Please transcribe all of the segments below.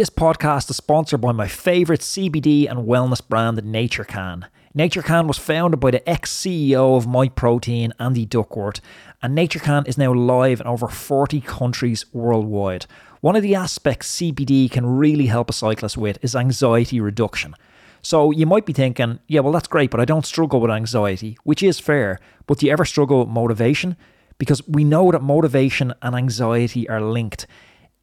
This podcast is sponsored by my favorite CBD and wellness brand, NatureCan. NatureCan was founded by the ex CEO of MyProtein, Andy Duckworth, and NatureCan is now live in over 40 countries worldwide. One of the aspects CBD can really help a cyclist with is anxiety reduction. So you might be thinking, yeah, well, that's great, but I don't struggle with anxiety, which is fair. But do you ever struggle with motivation? Because we know that motivation and anxiety are linked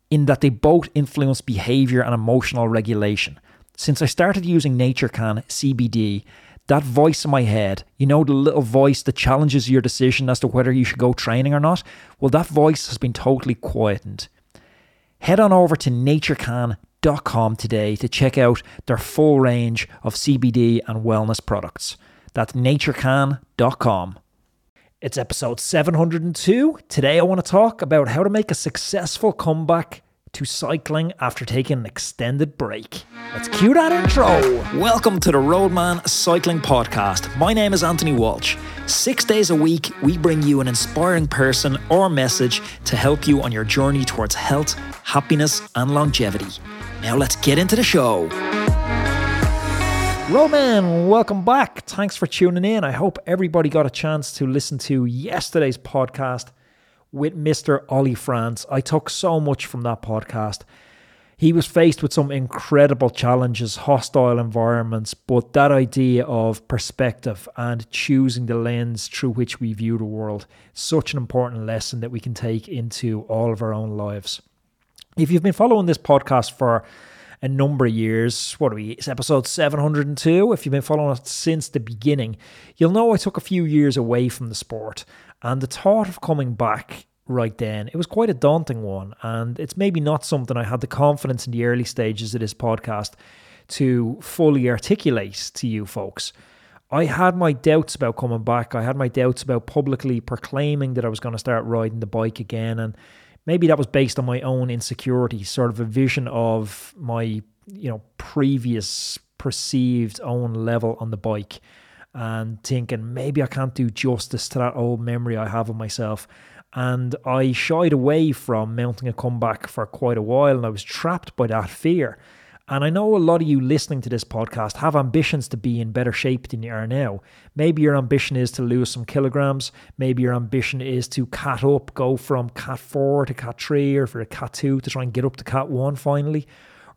in that they both influence behavior and emotional regulation. Since I started using NatureCan CBD, that voice in my head, you know, the little voice that challenges your decision as to whether you should go training or not, well, that voice has been totally quietened. Head on over to naturecan.com today to check out their full range of CBD and wellness products. That's naturecan.com. It's episode 702. Today I want to talk about how to make a successful comeback to cycling after taking an extended break. Let's cue that intro. Welcome to the Roadman Cycling Podcast. My name is Anthony Walsh. Six days a week, we bring you an inspiring person or message to help you on your journey towards health, happiness, and longevity. Now let's get into the show. Roadman, welcome back. Thanks for tuning in. I hope everybody got a chance to listen to yesterday's podcast with Mr. Ollie France. I took so much from that podcast. He was faced with some incredible challenges, hostile environments, but that idea of perspective and choosing the lens through which we view the world, such an important lesson that we can take into all of our own lives. If you've been following this podcast for a number of years. What are we? It's episode 702. If you've been following us since the beginning, you'll know I took a few years away from the sport. And the thought of coming back right then, it was quite a daunting one. And it's maybe not something I had the confidence in the early stages of this podcast to fully articulate to you folks. I had my doubts about coming back. I had my doubts about publicly proclaiming that I was going to start riding the bike again. And maybe that was based on my own insecurity, sort of a vision of my, you know, previous perceived own level on the bike and thinking maybe I can't do justice to that old memory I have of myself. And I shied away from mounting a comeback for quite a while and I was trapped by that fear. And I know a lot of you listening to this podcast have ambitions to be in better shape than you are now. Maybe your ambition is to lose some kilograms. Maybe your ambition is to cat up, go from cat 4 to cat 3 or for a cat 2 to try and get up to cat 1 finally.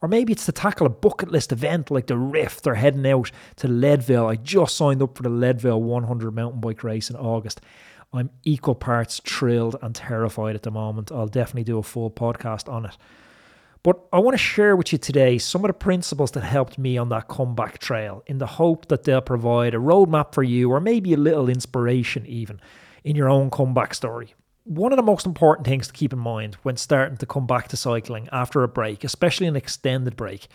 Or maybe it's to tackle a bucket list event like the Rift or heading out to Leadville. I just signed up for the Leadville 100 mountain bike race in August. I'm equal parts thrilled and terrified at the moment. I'll definitely do a full podcast on it. But I want to share with you today some of the principles that helped me on that comeback trail in the hope that they'll provide a roadmap for you or maybe a little inspiration even in your own comeback story. One of the most important things to keep in mind when starting to come back to cycling after a break, especially an extended break,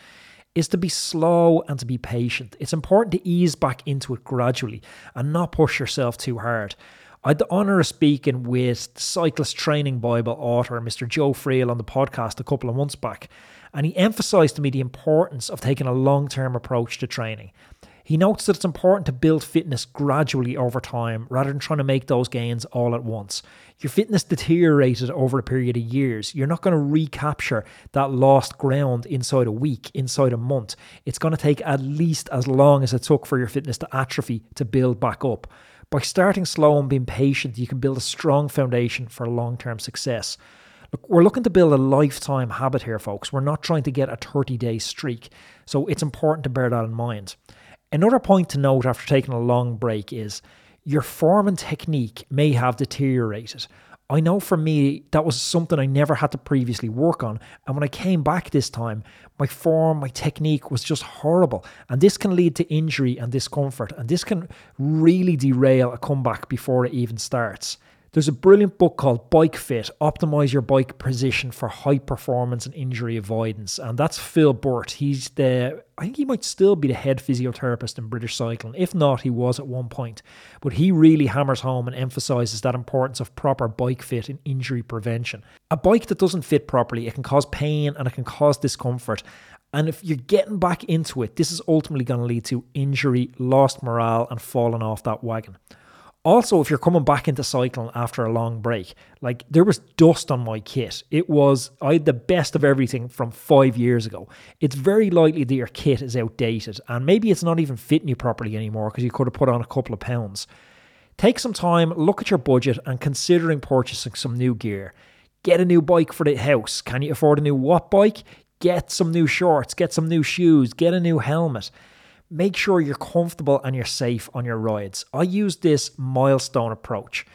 is to be slow and to be patient. It's important to ease back into it gradually and not push yourself too hard. I had the honour of speaking with Cyclist Training Bible author Mr. Joe Friel on the podcast a couple of months back, and he emphasised to me the importance of taking a long term approach to training. He notes that it's important to build fitness gradually over time rather than trying to make those gains all at once. Your fitness deteriorated over a period of years. You're not going to recapture that lost ground inside a week, inside a month. It's going to take at least as long as it took for your fitness to atrophy to build back up. By starting slow and being patient, you can build a strong foundation for long term success. Look, we're looking to build a lifetime habit here, folks. We're not trying to get a 30 day streak. So it's important to bear that in mind. Another point to note after taking a long break is your form and technique may have deteriorated. I know for me, that was something I never had to previously work on. And when I came back this time, my form, my technique was just horrible. And this can lead to injury and discomfort. And this can really derail a comeback before it even starts. There's a brilliant book called Bike Fit Optimize Your Bike Position for High Performance and Injury Avoidance. And that's Phil Burt. He's the, I think he might still be the head physiotherapist in British cycling. If not, he was at one point. But he really hammers home and emphasizes that importance of proper bike fit in injury prevention. A bike that doesn't fit properly, it can cause pain and it can cause discomfort. And if you're getting back into it, this is ultimately going to lead to injury, lost morale, and falling off that wagon. Also, if you're coming back into cycling after a long break, like there was dust on my kit. It was, I had the best of everything from five years ago. It's very likely that your kit is outdated and maybe it's not even fitting you properly anymore because you could have put on a couple of pounds. Take some time, look at your budget, and considering purchasing some new gear. Get a new bike for the house. Can you afford a new Wattbike? Get some new shorts, get some new shoes, get a new helmet make sure you're comfortable and you're safe on your rides. I use this milestone approach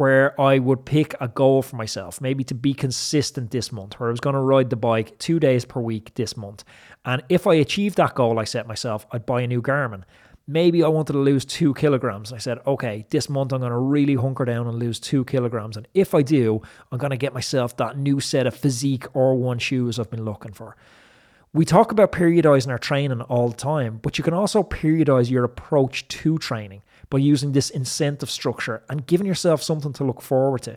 where I would pick a goal for myself, maybe to be consistent this month, where I was going to ride the bike two days per week this month. And if I achieved that goal I set myself, I'd buy a new Garmin. Maybe I wanted to lose two kilograms. I said, okay, this month I'm going to really hunker down and lose two kilograms. And if I do, I'm going to get myself that new set of Fizik R1 shoes I've been looking for. We talk about periodizing our training all the time, but you can also periodize your approach to training by using this incentive structure and giving yourself something to look forward to.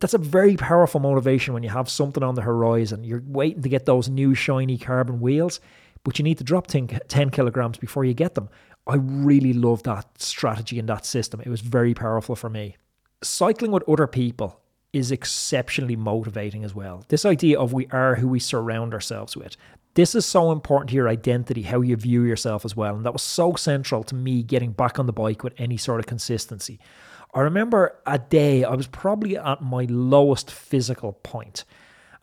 That's a very powerful motivation when you have something on the horizon. You're waiting to get those new shiny carbon wheels, but you need to drop 10, 10 kilograms before you get them. I really love that strategy and that system. It was very powerful for me. Cycling with other people is exceptionally motivating as well. This idea of we are who we surround ourselves with. This is so important to your identity, how you view yourself as well. And that was so central to me getting back on the bike with any sort of consistency. I remember a day I was probably at my lowest physical point,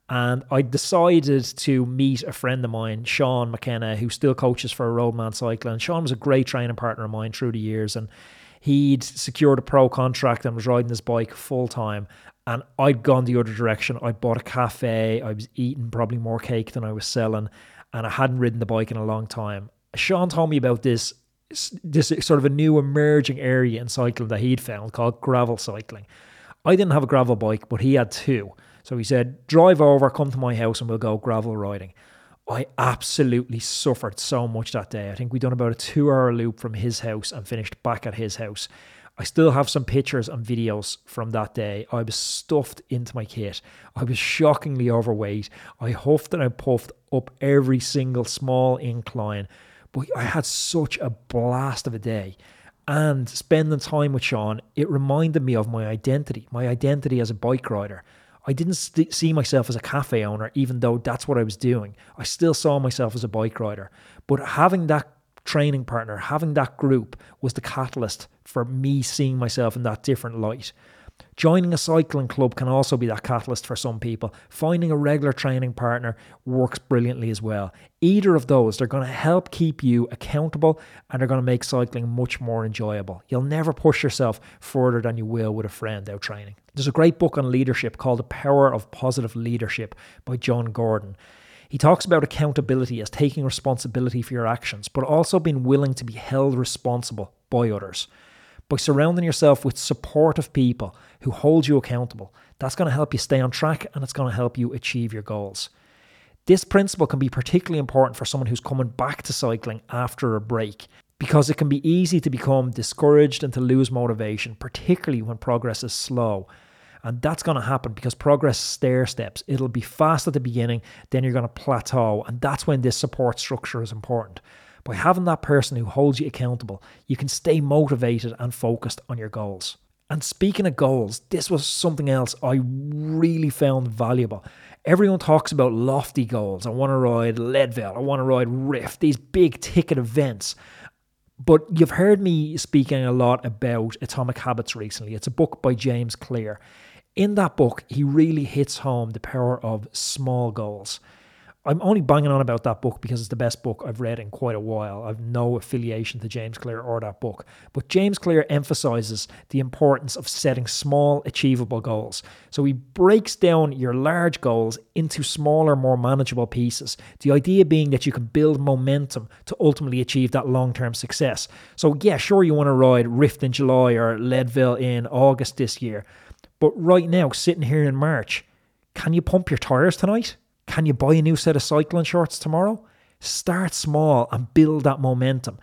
And I decided to meet a friend of mine, Sean McKenna, who still coaches for a Roadman Cycling. Sean was a great training partner of mine through the years. And he'd secured a pro contract and was riding his bike full time and I'd gone the other direction. I bought a cafe. I was eating probably more cake than I was selling, and I hadn't ridden the bike in a long time. Sean told me about this this sort of a new emerging area in cycling that he'd found called gravel cycling. I didn't have a gravel bike, but he had two. So he said, "Drive over, come to my house, and we'll go gravel riding." I absolutely suffered so much that day. I think we'd done about a two-hour loop from his house and finished back at his house. I still have some pictures and videos from that day. I was stuffed into my kit. I was shockingly overweight. I huffed and I puffed up every single small incline, but I had such a blast of a day. And spending time with Sean, it reminded me of my identity, my identity as a bike rider. I didn't st- see myself as a cafe owner, even though that's what I was doing. I still saw myself as a bike rider. But having that training partner, having that group was the catalyst for me seeing myself in that different light. Joining a cycling club can also be that catalyst for some people. Finding a regular training partner works brilliantly as well. Either of those, they're going to help keep you accountable and they're going to make cycling much more enjoyable. You'll never push yourself further than you will with a friend out training. There's a great book on leadership called The Power of Positive Leadership by Jon Gordon. He talks about accountability as taking responsibility for your actions, but also being willing to be held responsible by others. By surrounding yourself with supportive people who hold you accountable, that's going to help you stay on track and it's going to help you achieve your goals. This principle can be particularly important for someone who's coming back to cycling after a break because it can be easy to become discouraged and to lose motivation, particularly when progress is slow. And that's going to happen because progress stair steps. It'll be fast at the beginning, then you're going to plateau. And that's when this support structure is important. By having that person who holds you accountable, you can stay motivated and focused on your goals. And speaking of goals, this was something else I really found valuable. Everyone talks about lofty goals. I want to ride Leadville, I want to ride Rift, these big ticket events. But you've heard me speaking a lot about Atomic Habits recently. It's a book by James Clear. In that book, he really hits home the power of small goals. I'm only banging on about that book because it's the best book I've read in quite a while. I've no affiliation to James Clear or that book. But James Clear emphasizes the importance of setting small, achievable goals. So he breaks down your large goals into smaller, more manageable pieces. The idea being that you can build momentum to ultimately achieve that long term success. So, yeah, sure, you want to ride Rift in July or Leadville in August this year. But right now, sitting here in March, can you pump your tyres tonight? Can you buy a new set of cycling shorts tomorrow? Start small and build that momentum.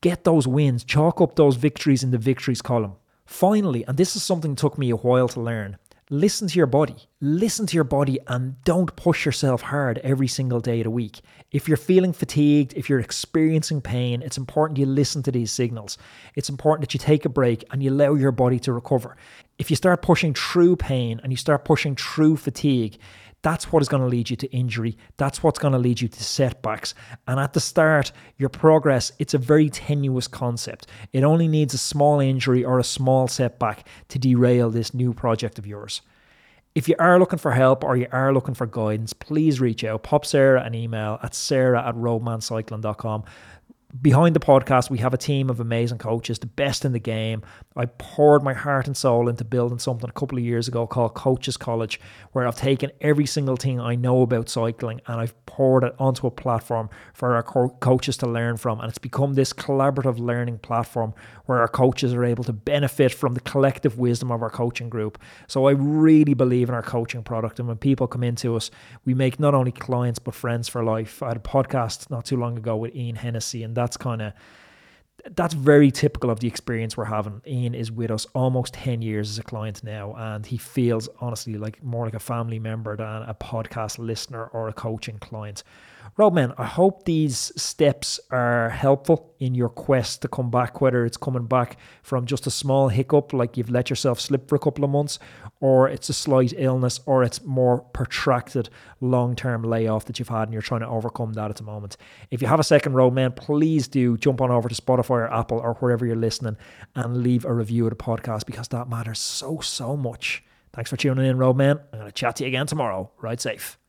Get those wins, chalk up those victories in the victories column. Finally, and this is something that took me a while to learn, listen to your body. Listen to your body and don't push yourself hard every single day of the week. If you're feeling fatigued, if you're experiencing pain, it's important you listen to these signals. It's important that you take a break and you allow your body to recover. If you start pushing through pain and you start pushing through fatigue, that's what is going to lead you to injury. That's what's going to lead you to setbacks. And at the start, your progress, it's a very tenuous concept. It only needs a small injury or a small setback to derail this new project of yours. If you are looking for help or you are looking for guidance, please reach out. Pop Sarah an email at sarah at roadmancycling.com behind the podcast, we have a team of amazing coaches, the best in the game. I poured my heart and soul into building something a couple of years ago called Coaches College, where I've taken every single thing I know about cycling and I've poured it onto a platform for our co- coaches to learn from. And it's become this collaborative learning platform where our coaches are able to benefit from the collective wisdom of our coaching group. So I really believe in our coaching product. And when people come into us, we make not only clients, but friends for life. I had a podcast not too long ago with Ian Hennessy, and that's kind of that's very typical of the experience we're having. Ian is with us almost 10 years as a client now, and he feels honestly like more like a family member than a podcast listener or a coaching client. Roadman, I hope these steps are helpful in your quest to come back, whether it's coming back from just a small hiccup, like you've let yourself slip for a couple of months, or it's a slight illness, or it's more protracted long term layoff that you've had and you're trying to overcome that at the moment. If you have a second Roadman, please do jump on over to Spotify or Apple or wherever you're listening and leave a review of the podcast because that matters so, so much. Thanks for tuning in, Roadman. I'm going to chat to you again tomorrow. Ride safe.